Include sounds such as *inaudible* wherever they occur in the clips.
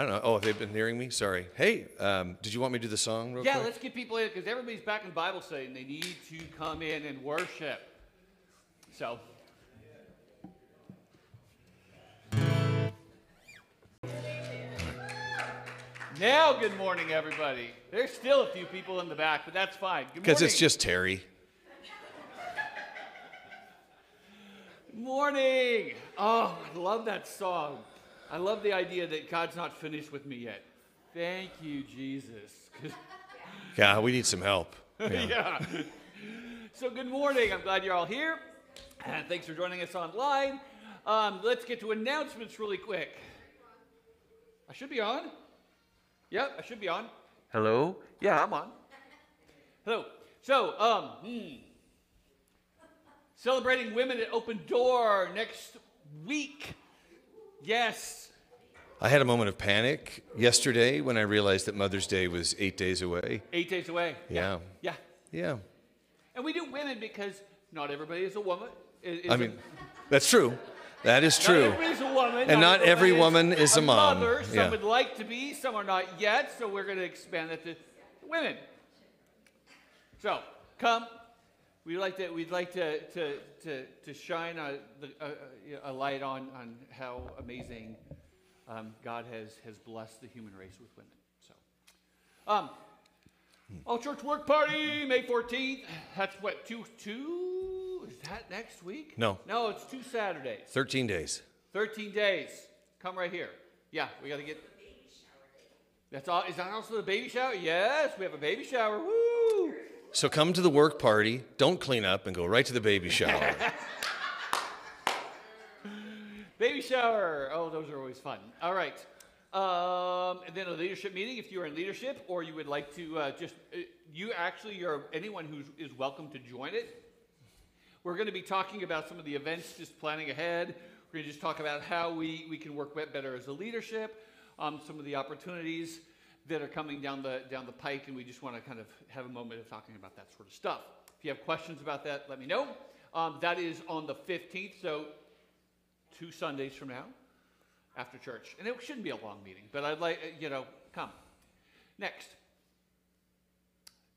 I don't know. Oh, have they been hearing me? Sorry. Hey, um, did you want me to do the song real Yeah, quick? let's get people in because everybody's back in Bible study and they need to come in and worship. So. Now, good morning, everybody. There's still a few people in the back, but that's fine. Because it's just Terry. Morning! Oh, I love that song. I love the idea that God's not finished with me yet. Thank you, Jesus. *laughs* Yeah, we need some help. *laughs* Yeah. yeah. So, good morning. I'm glad you're all here. And thanks for joining us online. Um, let's get to announcements really quick. I should be on. Yep, I should be on. Hello? Yeah, I'm on. Hello. So, um, hmm. Celebrating Women at Open Door next week. Yes. I had a moment of panic yesterday when I realized that Mother's Day was eight days away. Eight days away. Yeah. Yeah. Yeah. And we do women because not everybody is a woman. is- is I a- mean, that's true. That is Not true. everybody's a woman. And not every everybody woman is a mom. Mother. Some Yeah. would like to be, some are not yet. So we're going to expand that to women. So come. We'd like to. We'd like to to to, to shine a, a, a light on on how amazing um, God has has blessed the human race with women. So. Um, all church work party, May 14th. That's what, two, two? Is that next week? No. No, it's two Saturdays. 13 days. 13 days. Come right here. Yeah, we got to get. That's all. Is that also the baby shower? Yes, we have a baby shower. Woo! So come to the work party, don't clean up, and go right to the baby *laughs* shower. Baby shower. Oh, those are always fun. All right. Um, and then a leadership meeting if you're in leadership or you would like to uh, just, uh, you actually are anyone who is welcome to join it. We're going to be talking about some of the events, just planning ahead. We're going to just talk about how we, we can work better as a leadership, um, some of the opportunities that are coming down the, down the pike, and we just want to kind of have a moment of talking about that sort of stuff. If you have questions about that, let me know. Um, that is on the 15th, so two Sundays from now after church. And it shouldn't be a long meeting, but I'd like, you know, come. Next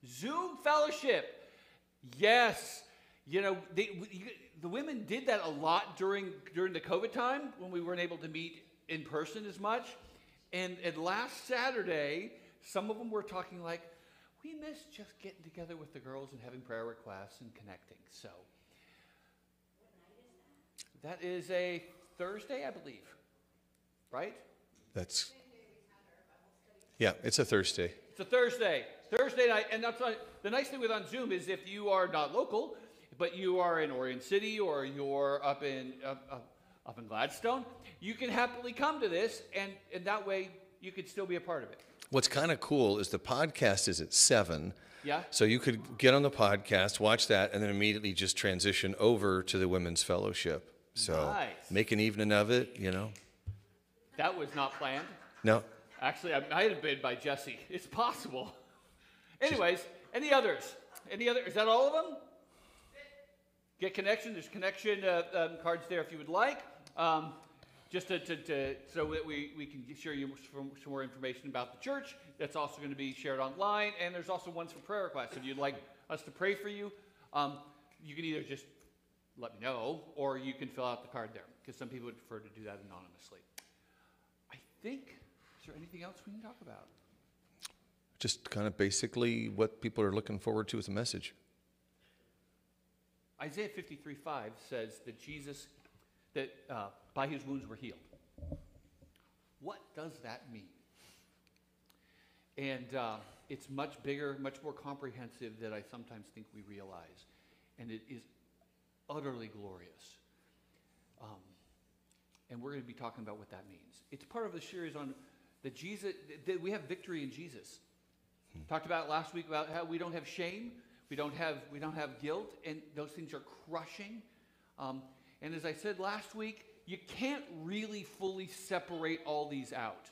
Zoom fellowship. Yes. You know, they, you- the women did that a lot during, during the COVID time when we weren't able to meet in person as much. And, and last Saturday, some of them were talking like, we miss just getting together with the girls and having prayer requests and connecting. So that is a Thursday, I believe. Right? That's. Yeah, it's a Thursday. It's a Thursday. Thursday night, and that's not, the nice thing with on Zoom is if you are not local, but you are in Oregon City or you're up in up, up, up in Gladstone, you can happily come to this, and, and that way you could still be a part of it. What's kind of cool is the podcast is at 7. Yeah. So you could get on the podcast, watch that, and then immediately just transition over to the women's fellowship. So Nice. make an evening of it, you know. That was not planned. No, Actually, I might have been by Jesse. *laughs* It's possible. Anyways, any others? Any other? Is that all of them? Get connection. There's connection uh, um, cards there if you would like. Um, just to, to, to, so that we, we can share you some, some more information about the church. That's also going to be shared online. And there's also ones for prayer requests. If you'd like us to pray for you, um, you can either just let me know or you can fill out the card there because some people would prefer to do that anonymously. I think, is there anything else we can talk about? just kind of basically what people are looking forward to with the message. Isaiah 53 5 says that Jesus, that uh, by his wounds we're healed. What does that mean? And uh, it's much bigger, much more comprehensive than I sometimes think we realize. And it is utterly glorious. Um, and we're going to be talking about what that means. It's part of the series on that Jesus, that we have victory in Jesus. Talked about last week about how we don't have shame, we don't have we don't have guilt, and those things are crushing. Um, and as I said last week, you can't really fully separate all these out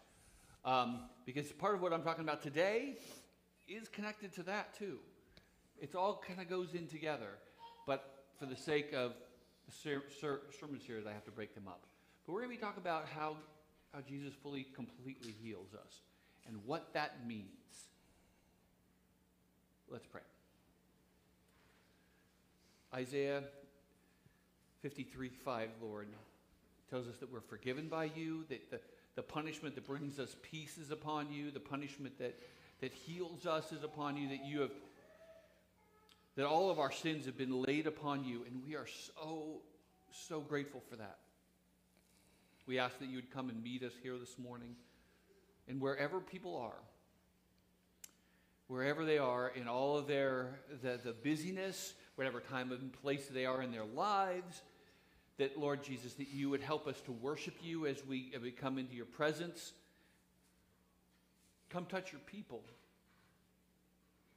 um, because part of what I'm talking about today is connected to that too. It's all kind of goes in together, but for the sake of the ser- ser- sermon series, I have to break them up. But we're going to be talking about how how Jesus fully, completely heals us and what that means. Let's pray. Isaiah 53 5, Lord, tells us that we're forgiven by you, that the, the punishment that brings us peace is upon you, the punishment that, that heals us is upon you, that you have that all of our sins have been laid upon you, and we are so, so grateful for that. We ask that you would come and meet us here this morning. And wherever people are, wherever they are in all of their the, the busyness, whatever time and place they are in their lives, that Lord Jesus, that you would help us to worship you as we, as we come into your presence. Come touch your people.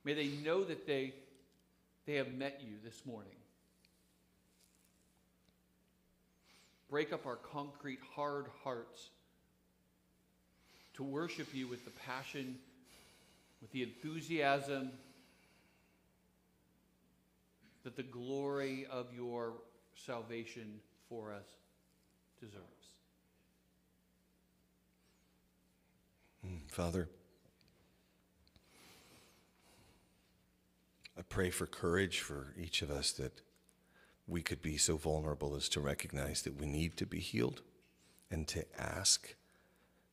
May they know that they they have met you this morning. Break up our concrete, hard hearts to worship you with the passion, with the enthusiasm that the glory of your salvation for us deserves. Mm, Father, I pray for courage for each of us that we could be so vulnerable as to recognize that we need to be healed and to ask,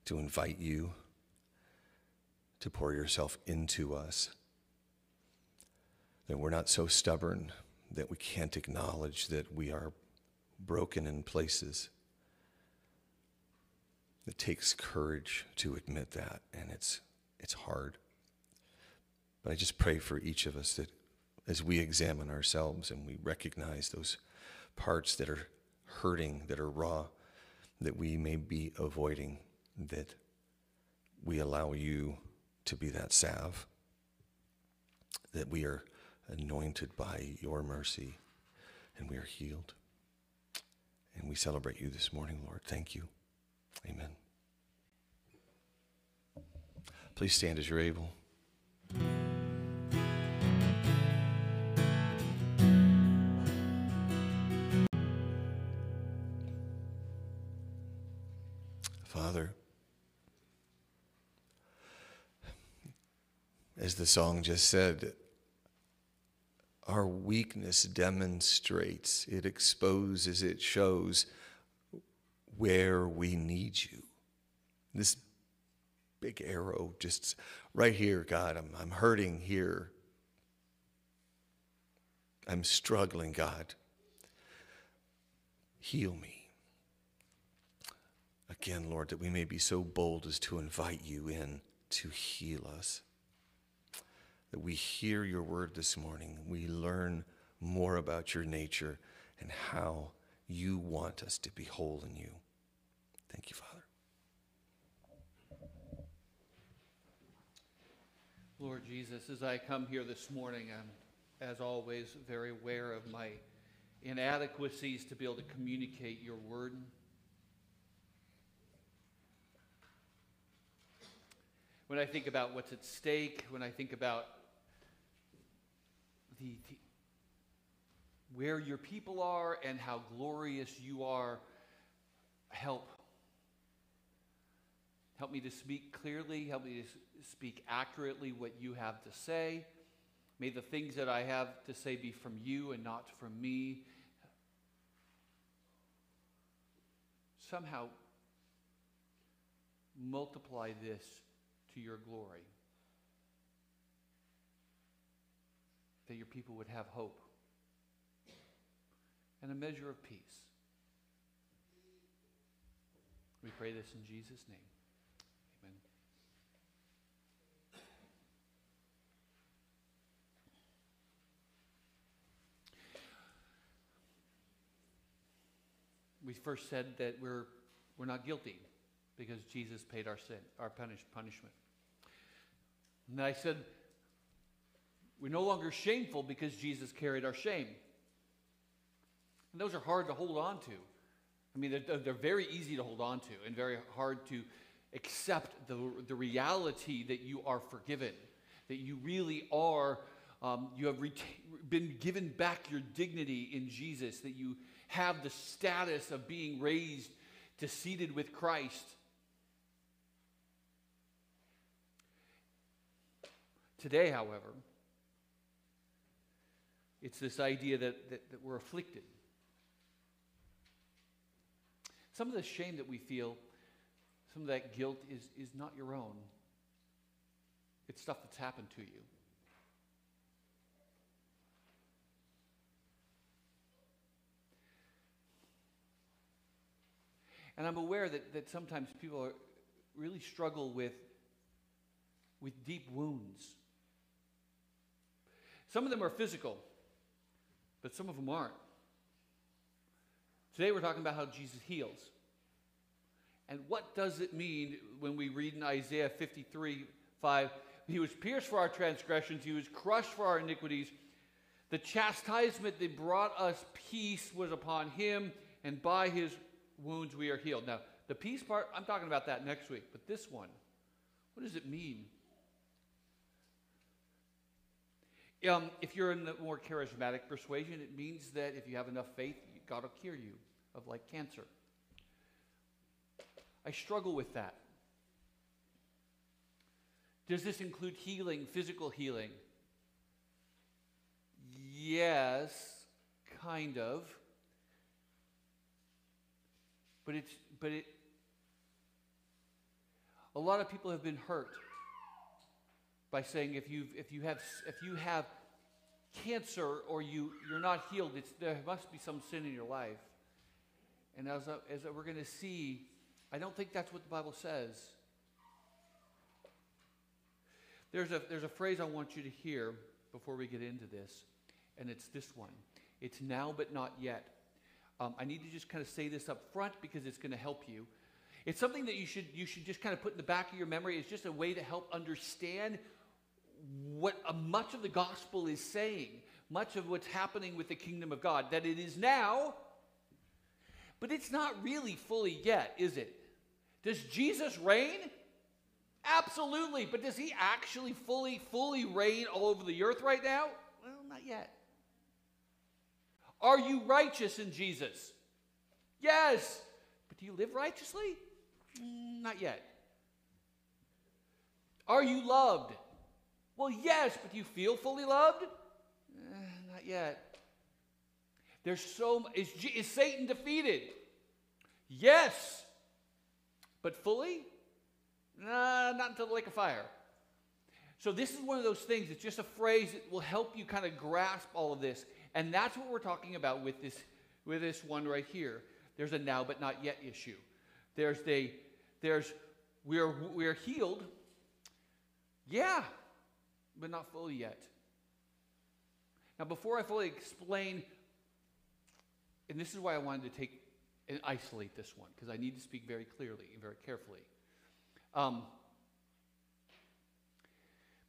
to invite you to pour yourself into us. That we're not so stubborn that we can't acknowledge that we are broken in places. It takes courage to admit that, and it's, it's hard. But I just pray for each of us that as we examine ourselves and we recognize those parts that are hurting, that are raw, that we may be avoiding, that we allow you to be that salve, that we are anointed by your mercy and we are healed. And we celebrate you this morning, Lord. Thank you. Amen. Please stand as you're able. Father, as the song just said, our weakness demonstrates, it exposes, it shows where we need you. This big arrow just right here, God, I'm, I'm hurting here. I'm struggling, God. Heal me. Again, Lord, that we may be so bold as to invite you in to heal us. That we hear your word this morning. We learn more about your nature and how you want us to be whole in you. Thank you, Father. Lord Jesus, as I come here this morning, I'm, as always, very aware of my inadequacies to be able to communicate your word. When I think about what's at stake, when I think about the, the where your people are and how glorious you are, help. Help me to speak clearly. Help me to speak accurately what you have to say. May the things that I have to say be from you and not from me. Somehow multiply this to your glory. That your people would have hope and a measure of peace. We pray this in Jesus' name. Amen. We first said that we're, we're not guilty because Jesus paid our sin, our punish, punishment. And I said, we're no longer shameful because Jesus carried our shame. And those are hard to hold on to. I mean, they're, they're very easy to hold on to and very hard to accept the, the reality that you are forgiven, that you really are, um, you have been given back your dignity in Jesus, that you have the status of being raised to seated with Christ. Today, however, it's this idea that, that, that we're afflicted. Some of the shame that we feel, some of that guilt is, is not your own. It's stuff that's happened to you. And I'm aware that, that sometimes people are, really struggle with, with deep wounds. Some of them are physical, but some of them aren't. Today we're talking about how Jesus heals. And what does it mean when we read in Isaiah 53 5? He was pierced for our transgressions, he was crushed for our iniquities. The chastisement that brought us peace was upon him, and by his wounds we are healed. Now, the peace part, I'm talking about that next week, but this one, what does it mean? Um, if you're in the more charismatic persuasion, it means that if you have enough faith, God will cure you of like cancer. I struggle with that. Does this include healing, physical healing? Yes, kind of. But it's but it a lot of people have been hurt by saying if you if you have if you have cancer or you you're not healed, there must be some sin in your life. And as as we're going to see, I don't think that's what the Bible says. There's a there's a phrase I want you to hear before we get into this, and it's this one. It's now but not yet. Um, I need to just kind of say this up front because it's going to help you. It's something that you should, you should just kind of put in the back of your memory. It's just a way to help understand what uh, much of the gospel is saying, much of what's happening with the kingdom of God, that it is now, but it's not really fully yet, is it? Does Jesus reign? Absolutely. But does he actually fully, fully reign all over the earth right now? Well, not yet. Are you righteous in Jesus? Yes. But do you live righteously? Not yet. Are you loved? Well, yes, but do you feel fully loved? Eh, not yet. There's so is, is Satan defeated? Yes. But fully? Nah, not until the lake of fire. So this is one of those things, it's just a phrase that will help you kind of grasp all of this. And that's what we're talking about with this, with this one right here. There's a now but not yet issue. There's the, there's, we're, we're healed. Yeah, but not fully yet. Now, before I fully explain, and this is why I wanted to take and isolate this one, because I need to speak very clearly and very carefully. Um,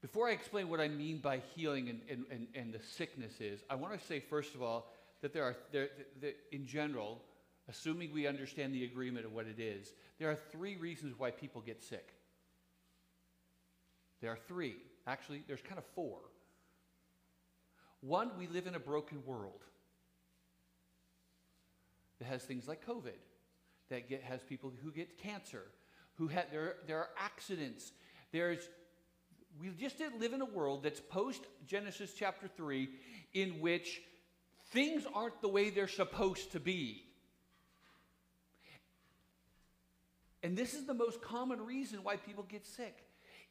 before I explain what I mean by healing and, and, and, and the sickness is, I want to say, first of all, that there are, there, that in general, assuming we understand the agreement of what it is, there are three reasons why people get sick. There are three. Actually, there's kind of four. One, we live in a broken world that has things like COVID, that get, has people who get cancer, who have, there, there are accidents. There's we just live in a world that's post Genesis chapter 3 in which things aren't the way they're supposed to be. And this is the most common reason why people get sick.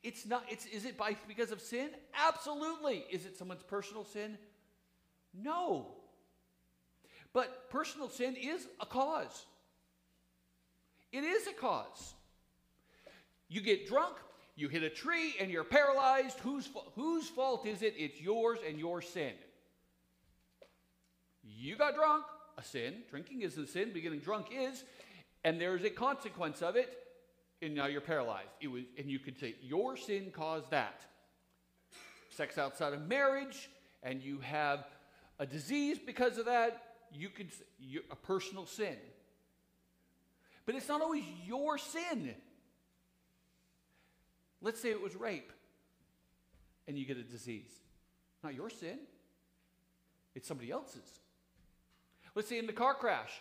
It's not it's is it by because of sin? Absolutely. Is it someone's personal sin? No. But personal sin is a cause. It is a cause. You get drunk, you hit a tree and you're paralyzed. Whose, whose fault is it? It's yours and your sin. You got drunk, a sin. Drinking isn't a sin, but getting drunk is. And there's a consequence of it, and now you're paralyzed. It was, and you could say, Your sin caused that. Sex outside of marriage, and you have a disease because of that, you could say, a personal sin. But it's not always your sin. Let's say it was rape and you get a disease. Not your sin, it's somebody else's. Let's say in the car crash,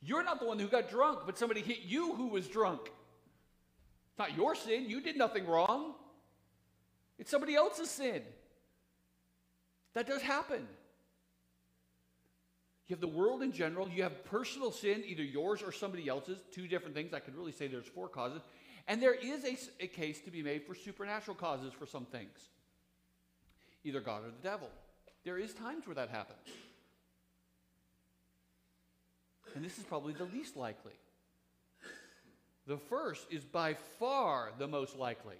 you're not the one who got drunk, but somebody hit you who was drunk. It's not your sin, you did nothing wrong. It's somebody else's sin. That does happen. You have the world in general, you have personal sin, either yours or somebody else's, two different things. I could really say there's four causes. And there is a, a case to be made for supernatural causes for some things, either God or the devil. There is times where that happens. And this is probably the least likely. The first is by far the most likely.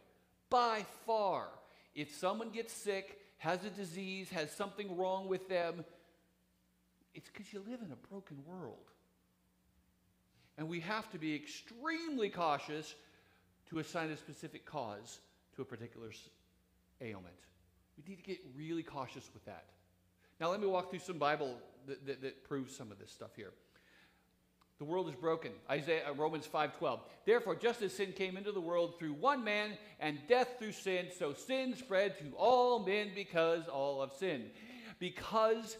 By far. If someone gets sick, has a disease, has something wrong with them, it's because you live in a broken world. And we have to be extremely cautious to assign a specific cause to a particular ailment. We need to get really cautious with that. Now, let me walk through some Bible that, that, that proves some of this stuff here. The world is broken. Isaiah, uh, Romans 5:12. Therefore, just as sin came into the world through one man, and death through sin, so sin spread to all men because all have sinned. Because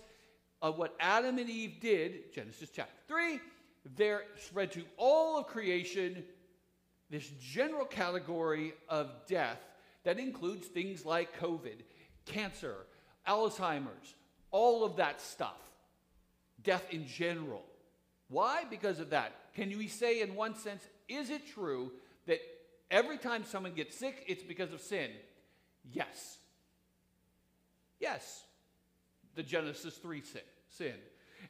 of what Adam and Eve did, Genesis chapter 3, there spread to all of creation this general category of death that includes things like COVID, cancer, Alzheimer's, all of that stuff. Death in general. Why? Because of that. Can we say, in one sense, is it true that every time someone gets sick, it's because of sin? Yes. Yes. The Genesis 3 sin.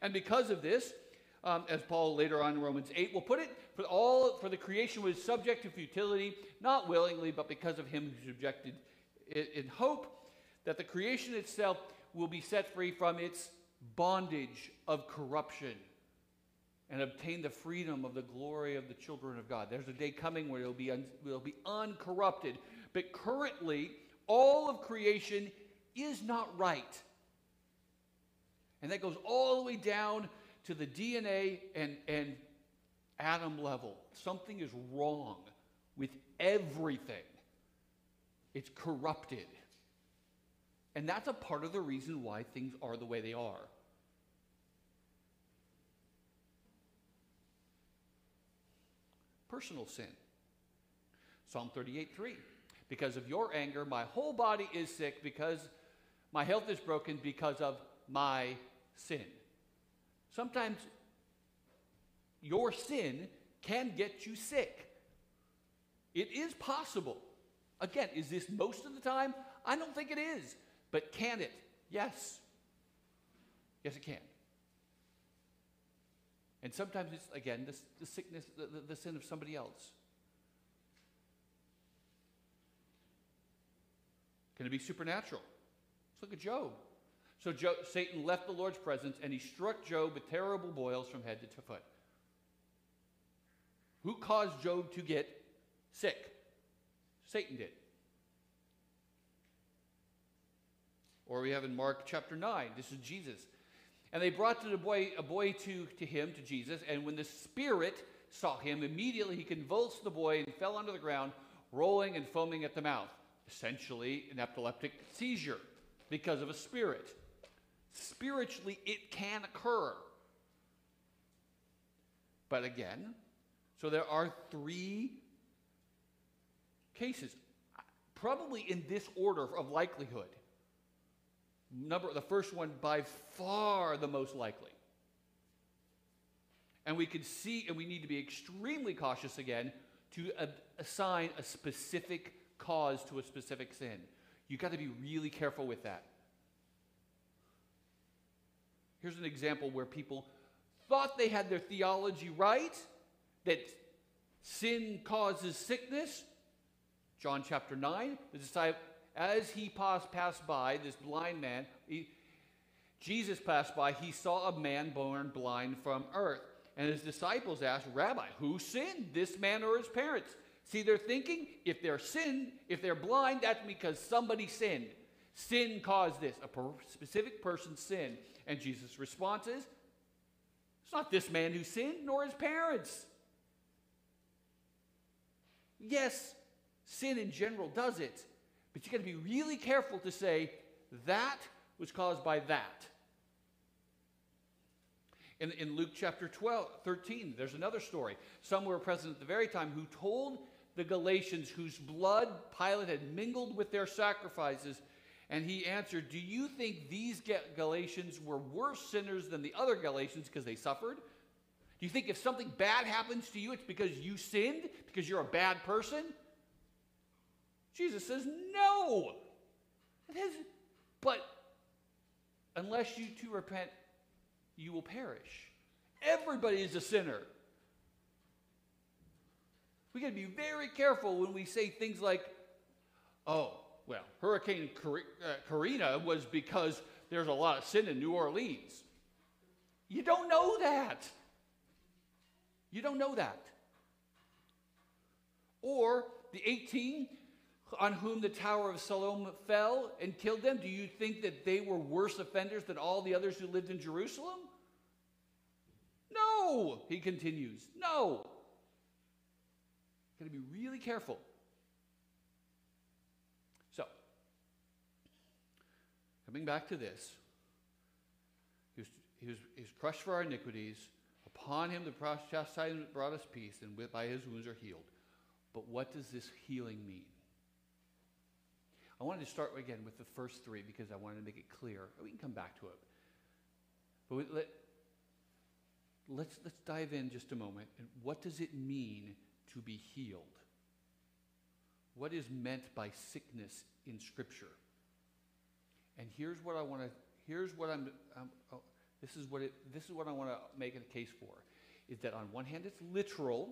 And because of this, um, as Paul later on in Romans 8 will put it, for all for the creation was subject to futility, not willingly, but because of him who subjected it in hope that the creation itself will be set free from its bondage of corruption and obtain the freedom of the glory of the children of God. There's a day coming where it'll be, un, it'll be uncorrupted. But currently, all of creation is not right. And that goes all the way down to the DNA and, and atom level. Something is wrong with everything, it's corrupted. And that's a part of the reason why things are the way they are. Personal sin. Psalm 38 3. Because of your anger, my whole body is sick, because my health is broken because of my sin. Sometimes your sin can get you sick. It is possible. Again, is this most of the time? I don't think it is. But can it? Yes. Yes, it can. And sometimes it's, again, the, the sickness, the, the, the sin of somebody else. Can it be supernatural? Let's look at Job. So Job, Satan left the Lord's presence and he struck Job with terrible boils from head to foot. Who caused Job to get sick? Satan did. Or we have in Mark chapter 9, this is Jesus. And they brought the boy, a boy to, to him, to Jesus, and when the spirit saw him, immediately he convulsed the boy and fell onto the ground, rolling and foaming at the mouth. Essentially, an epileptic seizure because of a spirit. Spiritually, it can occur. But again, so there are three cases, probably in this order of likelihood. Number the first one by far the most likely. And we can see, and we need to be extremely cautious again to assign a specific cause to a specific sin. You've got to be really careful with that. Here's an example where people thought they had their theology right, that sin causes sickness. John chapter 9, the disciple, as he passed, passed by, this blind man, he, Jesus passed by, he saw a man born blind from earth. And his disciples asked, Rabbi, who sinned, this man or his parents? See, they're thinking if they're sin, if they're blind, that's because somebody sinned. Sin caused this. A per- specific person sinned. And Jesus' response is, It's not this man who sinned, nor his parents. Yes, sin in general does it, but you got to be really careful to say that was caused by that. In, in Luke chapter 12, 13, there's another story. Some were present at the very time who told the Galileans whose blood Pilate had mingled with their sacrifices. And he answered, Do you think these Galileans were worse sinners than the other Galileans because they suffered? Do you think if something bad happens to you, it's because you sinned, because you're a bad person? Jesus says, No. Has, but unless you two repent, you will perish. Everybody is a sinner. We got to be very careful when we say things like, oh, well, Hurricane uh, was because there's a lot of sin in New Orleans. You don't know that. You don't know that. Or the 18 on whom the Tower of Siloam fell and killed them, do you think that they were worse offenders than all the others who lived in Jerusalem? No, he continues. No. Got to be really careful. So, coming back to this, he was, he was, he was crushed for our iniquities. Upon him the chastisement brought us peace, and by his wounds are healed. But what does this healing mean? I wanted to start again with the first three because I wanted to make it clear. We can come back to it. But we, let, let's, let's dive in just a moment. And what does it mean to be healed. What is meant by sickness in Scripture? And here's what I want to, here's what I'm, oh, this is what it, this is what I want to make a case for, is that on one hand it's literal,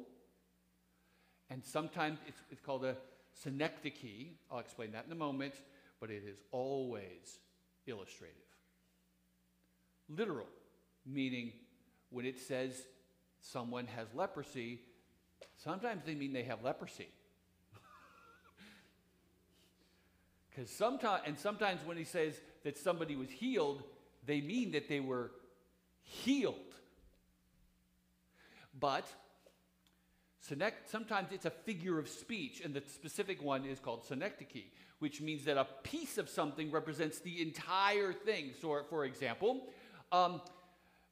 and sometimes it's, it's called a synecdoche. I'll explain that in a moment, but it is always illustrative. Literal, meaning when it says someone has leprosy, Sometimes they mean they have leprosy. *laughs* Because sometimes, and sometimes when he says that somebody was healed, they mean that they were healed. But sometimes it's a figure of speech, and the specific one is called synecdoche, which means that a piece of something represents the entire thing. So, for example, um,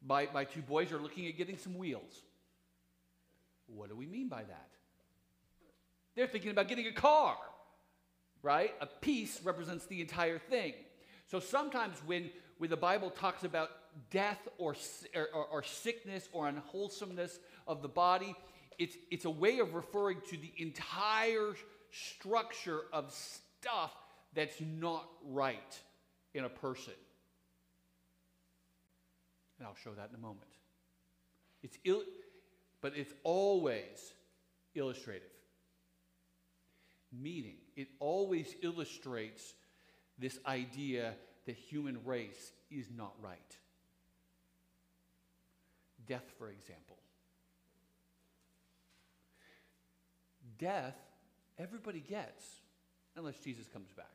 my, my two boys are looking at getting some wheels. What do we mean by that? They're thinking about getting a car, right? A piece represents the entire thing. So sometimes when, when the Bible talks about death or, or, or sickness or unwholesomeness of the body, it's, it's a way of referring to the entire structure of stuff that's not right in a person. And I'll show that in a moment. It's ill, but it's always illustrative. Meaning, it always illustrates this idea that human race is not right. Death, for example. Death, everybody gets, unless Jesus comes back.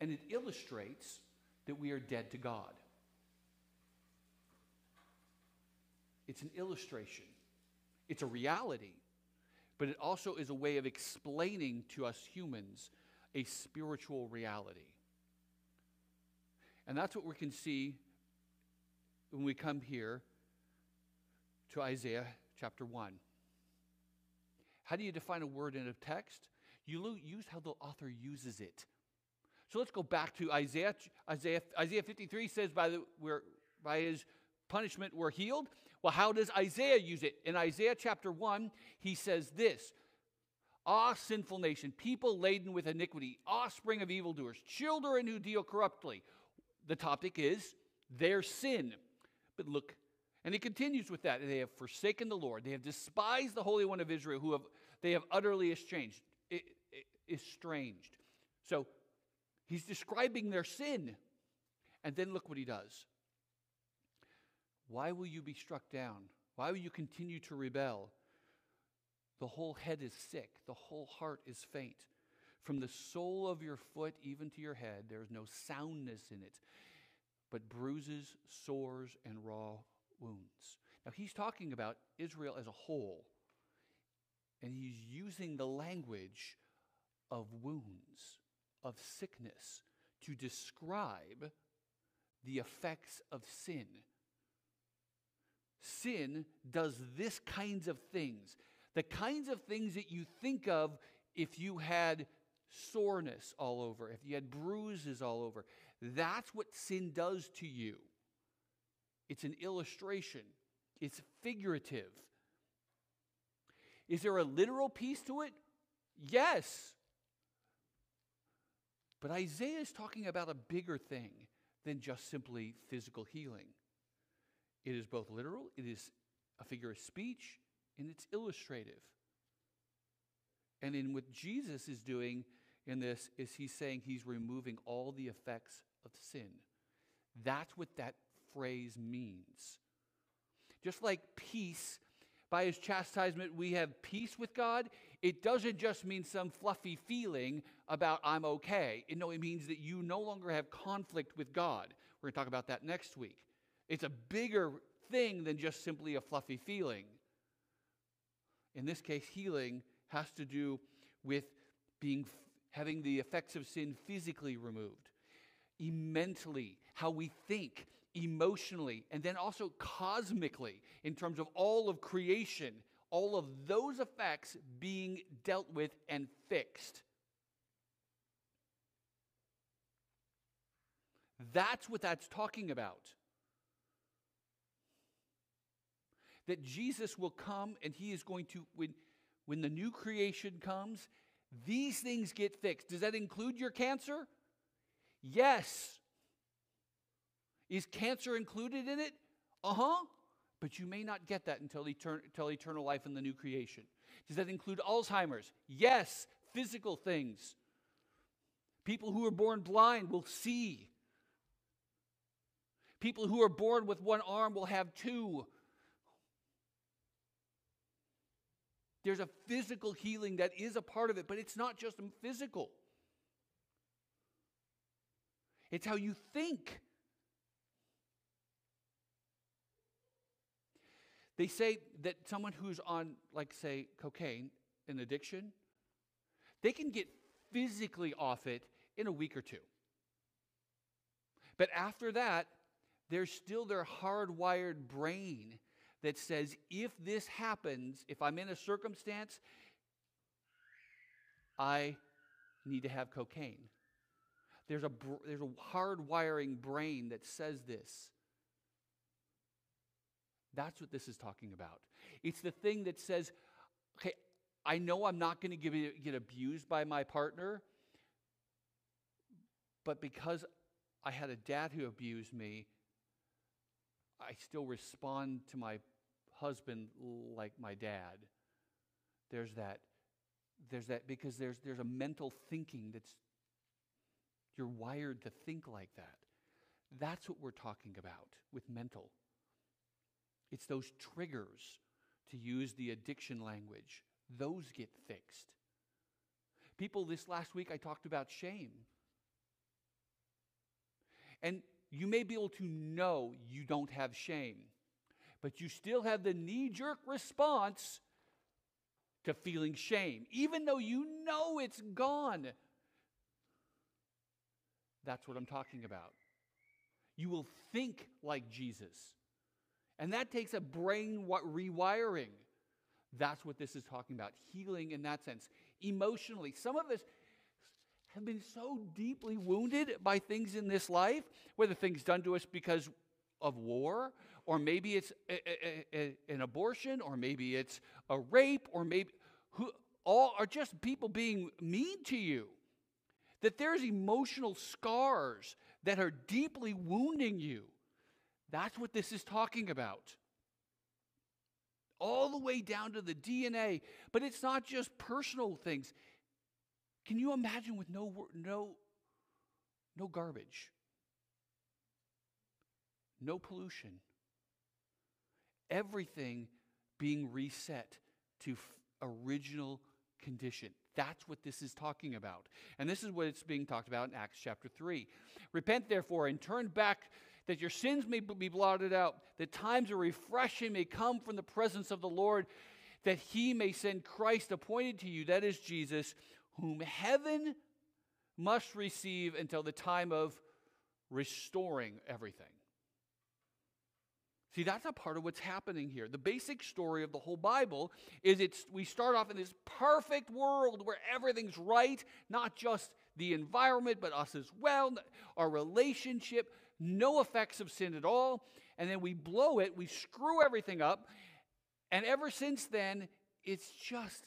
And it illustrates that we are dead to God. It's an illustration, it's a reality, but it also is a way of explaining to us humans a spiritual reality. And that's what we can see when we come here to Isaiah chapter 1. How do you define a word in a text? You use how the author uses it. So let's go back to Isaiah. Isaiah, Isaiah 53 says, by, the, we're, by his punishment we're healed. Well, how does Isaiah use it? In Isaiah chapter 1, he says this Ah, sinful nation, people laden with iniquity, offspring of evildoers, children who deal corruptly. The topic is their sin. But look, and he continues with that. They have forsaken the Lord. They have despised the Holy One of Israel, who have they have utterly estranged. Estranged. So he's describing their sin. And then look what he does. Why will you be struck down? Why will you continue to rebel? The whole head is sick, the whole heart is faint. From the sole of your foot even to your head, there is no soundness in it, but bruises, sores, and raw wounds. Now, he's talking about Israel as a whole, and he's using the language of wounds, of sickness, to describe the effects of sin Sin does this kinds of things. The kinds of things that you think of if you had soreness all over, if you had bruises all over. That's what sin does to you. It's an illustration, it's figurative. Is there a literal piece to it? Yes. But Isaiah is talking about a bigger thing than just simply physical healing. It is both literal, it is a figure of speech, and it's illustrative. And in what Jesus is doing in this is he's saying he's removing all the effects of sin. That's what that phrase means. Just like peace by his chastisement, we have peace with God. It doesn't just mean some fluffy feeling about I'm okay. No, it means that you no longer have conflict with God. We're going to talk about that next week. It's a bigger thing than just simply a fluffy feeling. In this case, healing has to do with being having the effects of sin physically removed mentally, how we think, emotionally, and then also cosmically, in terms of all of creation, all of those effects being dealt with and fixed. That's what that's talking about. That Jesus will come and he is going to, when, when the new creation comes, these things get fixed. Does that include your cancer? Yes. Is cancer included in it? Uh huh. But you may not get that until, etern- until eternal life in the new creation. Does that include Alzheimer's? Yes. Physical things. People who are born blind will see. People who are born with one arm will have two. There's a physical healing that is a part of it, but it's not just physical. It's how you think. They say that someone who's on, like, say, cocaine, an addiction, they can get physically off it in a week or two. But after that, there's still their hardwired brain that says if this happens, if I'm in a circumstance, I need to have cocaine. There's a, there's a hardwiring brain that says this. That's what this is talking about. It's the thing that says, okay, I know I'm not going to get abused by my partner, but because I had a dad who abused me, I still respond to my husband like my dad. There's that, there's that because there's, there's a mental thinking that's you're wired to think like that. That's what we're talking about with mental. It's those triggers, to use the addiction language, those get fixed. People, this last week I talked about shame. And you may be able to know you don't have shame, but you still have the knee jerk response to feeling shame, even though you know it's gone. That's what I'm talking about. You will think like Jesus. And that takes a brain rewiring. That's what this is talking about healing in that sense. Emotionally, some of us have been so deeply wounded by things in this life, whether things done to us because of war, or maybe it's a, a, a, an abortion, or maybe it's a rape, or maybe who all are just people being mean to you that there's emotional scars that are deeply wounding you. That's what this is talking about. All the way down to the DNA, but it's not just personal things. Can you imagine with no no no garbage? No pollution. Everything being reset to f- original condition. That's what this is talking about. And this is what it's being talked about in Acts chapter 3. Repent, therefore, and turn back that your sins may be blotted out, that times of refreshing may come from the presence of the Lord, that he may send Christ appointed to you, that is Jesus, whom heaven must receive until the time of restoring everything. See, that's a part of what's happening here. The basic story of the whole Bible is it's we start off in this perfect world where everything's right, not just the environment, but us as well, our relationship, no effects of sin at all. And then we blow it, we screw everything up. And ever since then, it's just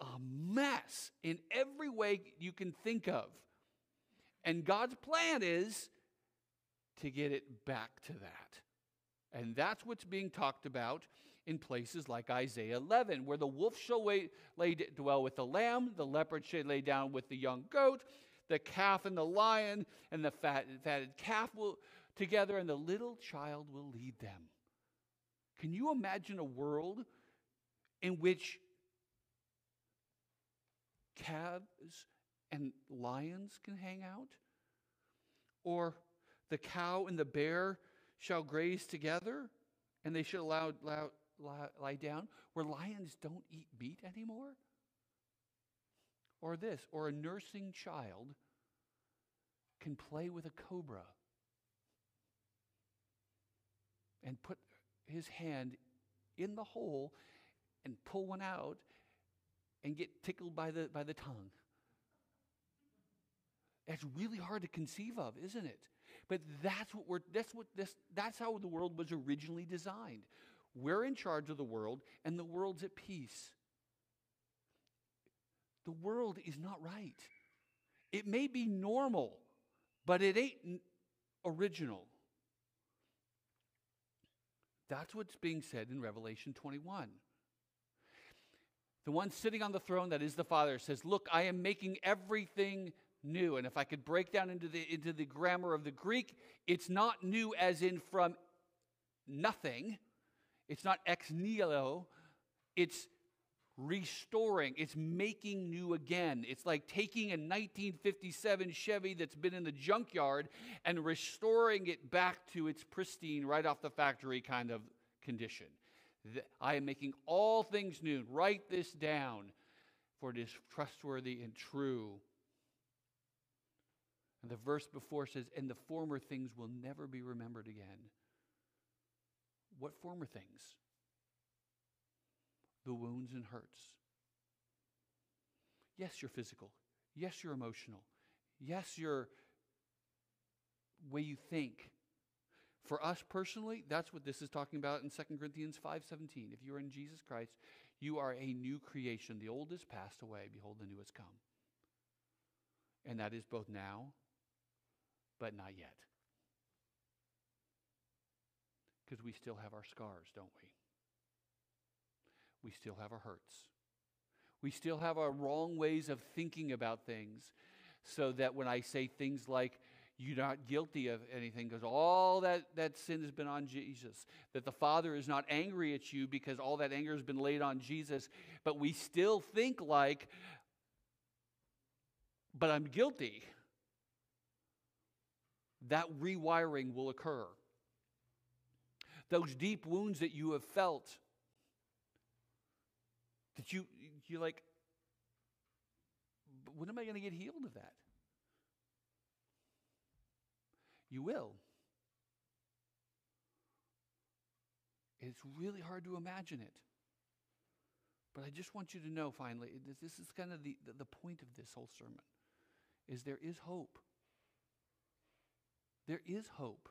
a mess in every way you can think of. And God's plan is to get it back to that. And that's what's being talked about in places like Isaiah 11, where the wolf shall lay, lay, dwell with the lamb, the leopard shall lay down with the young goat, the calf and the lion and the fat, fatted calf will together, and the little child will lead them. Can you imagine a world in which calves and lions can hang out? Or the cow and the bear shall graze together, and they should allow, allow, lie down, where lions don't eat meat anymore? Or this, or a nursing child can play with a cobra and put his hand in the hole and pull one out and get tickled by the, by the tongue. That's really hard to conceive of, isn't it? But that's what we're that's what this that's how the world was originally designed. We're in charge of the world and the world's at peace. The world is not right. It may be normal, but it ain't original. That's what's being said in Revelation 21. The one sitting on the throne, that is the Father, says, Look, I am making everything new. And if I could break down into the, into the grammar of the Greek, it's not new as in from nothing, it's not ex nihilo, it's restoring, it's making new again. It's like taking a 1957 Chevy that's been in the junkyard and restoring it back to its pristine, right off the factory kind of condition. I am making all things new. Write this down, for it is trustworthy and true. And the verse before says, And the former things will never be remembered again. What former things? The wounds and hurts. Yes, you're physical. Yes, you're emotional. Yes, your way you think. For us personally, that's what this is talking about in 2 Corinthians 5:17. If you are in Jesus Christ, you are a new creation. The old has passed away, behold the new has come. And that is both now but not yet. Because we still have our scars, don't we? We still have our hurts. We still have our wrong ways of thinking about things, so that when I say things like, you're not guilty of anything because all that, that sin has been on Jesus. That the Father is not angry at you because all that anger has been laid on Jesus. But we still think like, but I'm guilty that rewiring will occur. Those deep wounds that you have felt, that you, you're like, when am I going to get healed of that? You will. It's really hard to imagine it. But I just want you to know finally, this is kind of the, the point of this whole sermon, is there is hope. There is hope.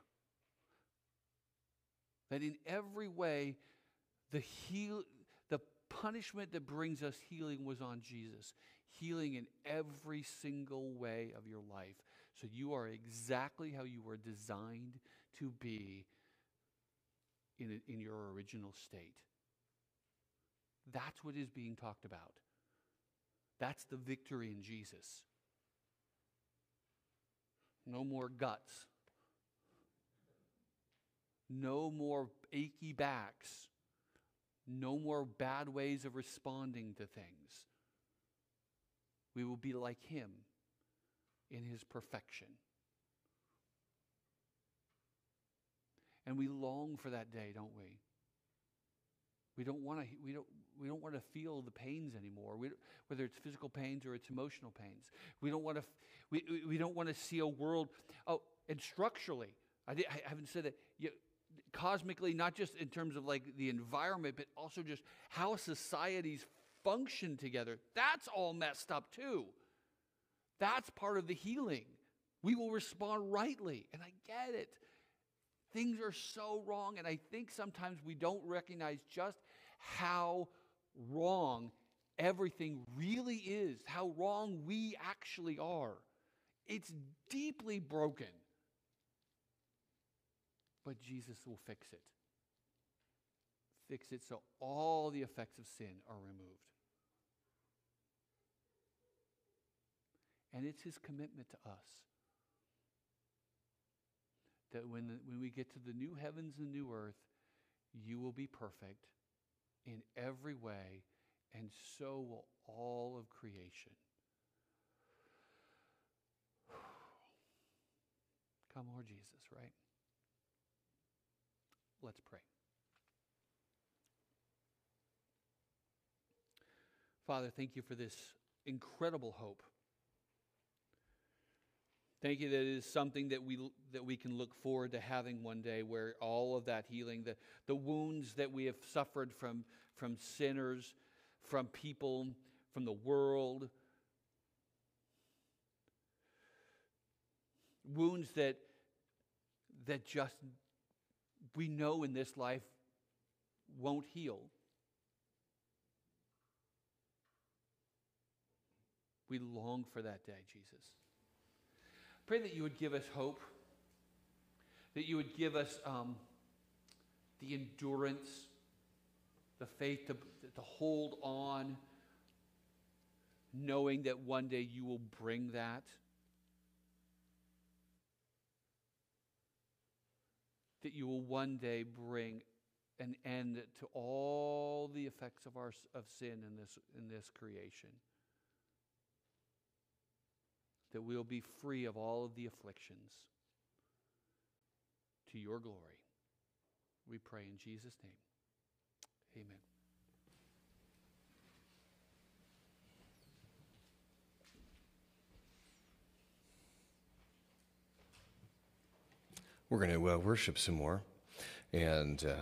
That in every way, the, heal, punishment that brings us healing was on Jesus. Healing in every single way of your life. So you are exactly how you were designed to be in, in your original state. That's what is being talked about. That's the victory in Jesus. No more guts. No more achy backs. No more bad ways of responding to things. We will be like Him in His perfection. And we long for that day, don't we? We don't want to. We don't. We don't want to feel the pains anymore. We, whether it's physical pains or it's emotional pains. We don't want to. We, we don't want to see a world. Oh, and structurally, I, I haven't said that. Cosmically, not just in terms of like the environment, but also just how societies function together. That's all messed up too. That's part of the healing. We will respond rightly. And I get it. Things are so wrong. And I think sometimes we don't recognize just how wrong everything really is, how wrong we actually are. It's deeply broken. But Jesus will fix it. Fix it so all the effects of sin are removed. And it's his commitment to us that when, the, when we get to the new heavens and new earth, you will be perfect in every way, and so will all of creation. *sighs* Come, Lord Jesus, right? Let's pray. Father, thank you for this incredible hope. Thank you that it is something that we, that we can look forward to having one day where all of that healing, the, the wounds that we have suffered from, from sinners, from people, from the world, wounds that, that just we know in this life won't heal. We long for that day, Jesus. Pray that you would give us hope, that you would give us um, the endurance, the faith to, to hold on, knowing that one day you will bring that. That you will one day bring an end to all the effects of our of sin in this in this creation that we'll be free of all of the afflictions to your glory. We pray in Jesus' name. Amen. We're going to uh, worship some more. And uh,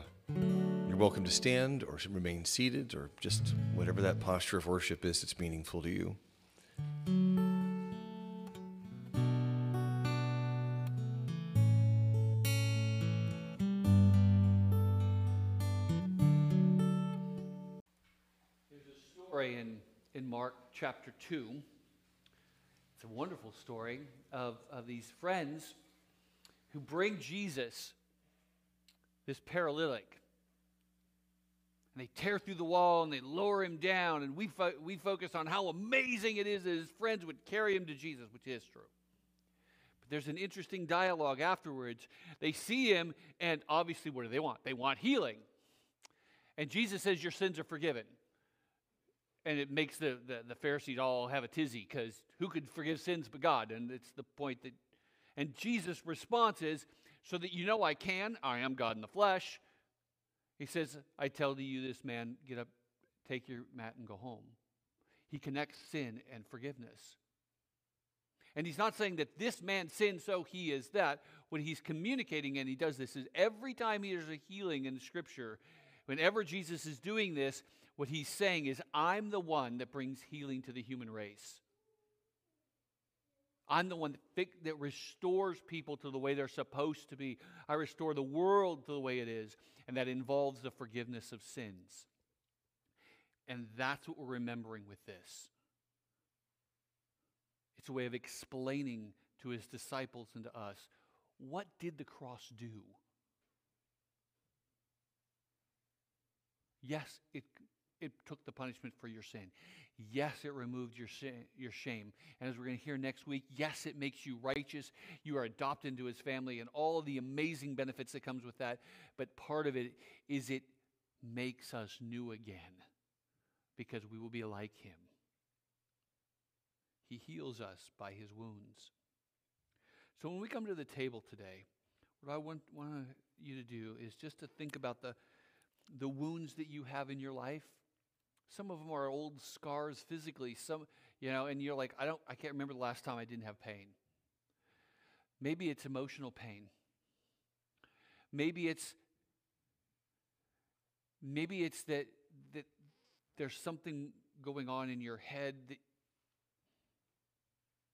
you're welcome to stand or remain seated or just whatever that posture of worship is that's meaningful to you. There's a story in Mark chapter 2. It's a wonderful story of, of these friends who bring Jesus, this paralytic. And they tear through the wall and they lower him down. And we, fo- we focus on how amazing it is that his friends would carry him to Jesus, which is true. But there's an interesting dialogue afterwards. They see him, and obviously, what do they want? They want healing. And Jesus says, Your sins are forgiven and it makes the, the, the Pharisees all have a tizzy because who could forgive sins but God? And it's the point that, and Jesus' response is, so that you know I can, I am God in the flesh. He says, I tell you this man, get up, take your mat, and go home. He connects sin and forgiveness. And he's not saying that this man sinned, so he is that. What he's communicating, and he does this, is every time there's a healing in the Scripture, whenever Jesus is doing this, what he's saying is, I'm the one that brings healing to the human race. I'm the one that, restores people to the way they're supposed to be. I restore the world to the way it is, and that involves the forgiveness of sins. And that's what we're remembering with this. It's a way of explaining to his disciples and to us what did the cross do? Yes, it it took the punishment for your sin. Yes, it removed your, sin, your shame. And as we're going to hear next week, yes, it makes you righteous. You are adopted into his family and all the amazing benefits that comes with that. But part of it is it makes us new again because we will be like him. He heals us by his wounds. So when we come to the table today, what I want, want you to do is just to think about the, the wounds that you have in your life some of them are old scars physically. Some, you know, and you're like, I don't, I can't remember the last time I didn't have pain. Maybe it's emotional pain. Maybe it's Maybe it's that, that there's something going on in your head that,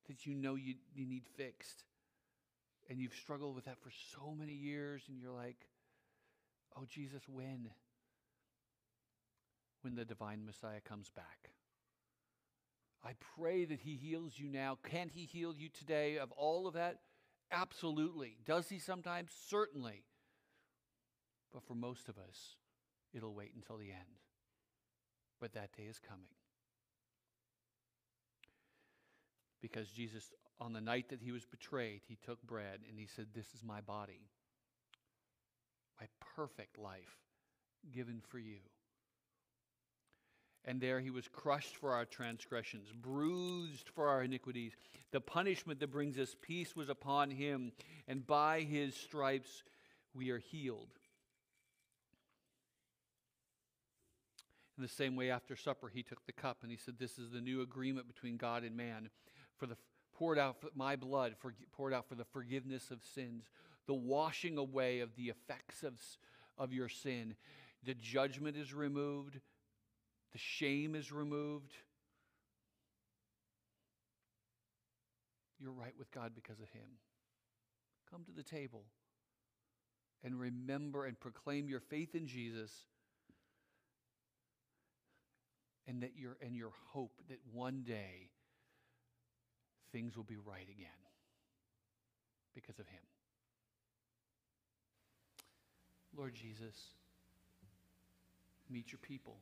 that you know you, you need fixed. And you've struggled with that for so many years, and you're like, oh, Jesus, when? When the divine Messiah comes back. I pray that he heals you now. Can't he heal you today of all of that? Absolutely. Does he sometimes? Certainly. But for most of us, it'll wait until the end. But that day is coming. Because Jesus, on the night that he was betrayed, he took bread and he said, This is my body, my perfect life given for you. And there he was crushed for our transgressions, bruised for our iniquities. The punishment that brings us peace was upon him, and by his stripes we are healed. In the same way, after supper, he took the cup and he said, This is the new agreement between God and man, for the poured out for my blood, for, poured out for the forgiveness of sins, the washing away of the effects of, of your sin. The judgment is removed, the shame is removed. You're right with God because of Him. Come to the table and remember and proclaim your faith in Jesus and that your and your hope that one day things will be right again because of him. Lord Jesus, meet your people.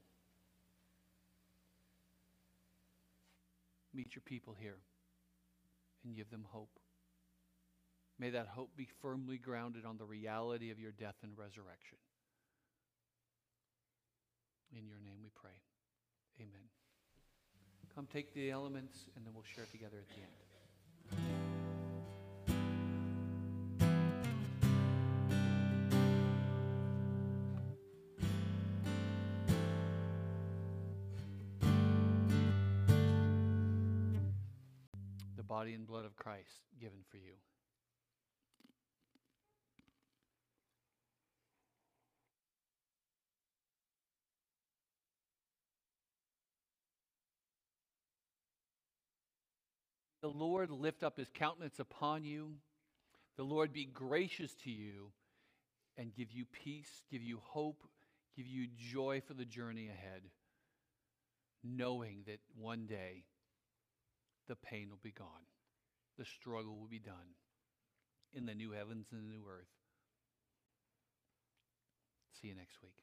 Meet your people here and give them hope. May that hope be firmly grounded on the reality of your death and resurrection. In your name we pray. Amen. Come take the elements and then we'll share together at the end. Body and blood of Christ given for you. The Lord lift up his countenance upon you. The Lord be gracious to you and give you peace, give you hope, give you joy for the journey ahead, knowing that one day the pain will be gone, the struggle will be done in the new heavens and the new earth. See you next week.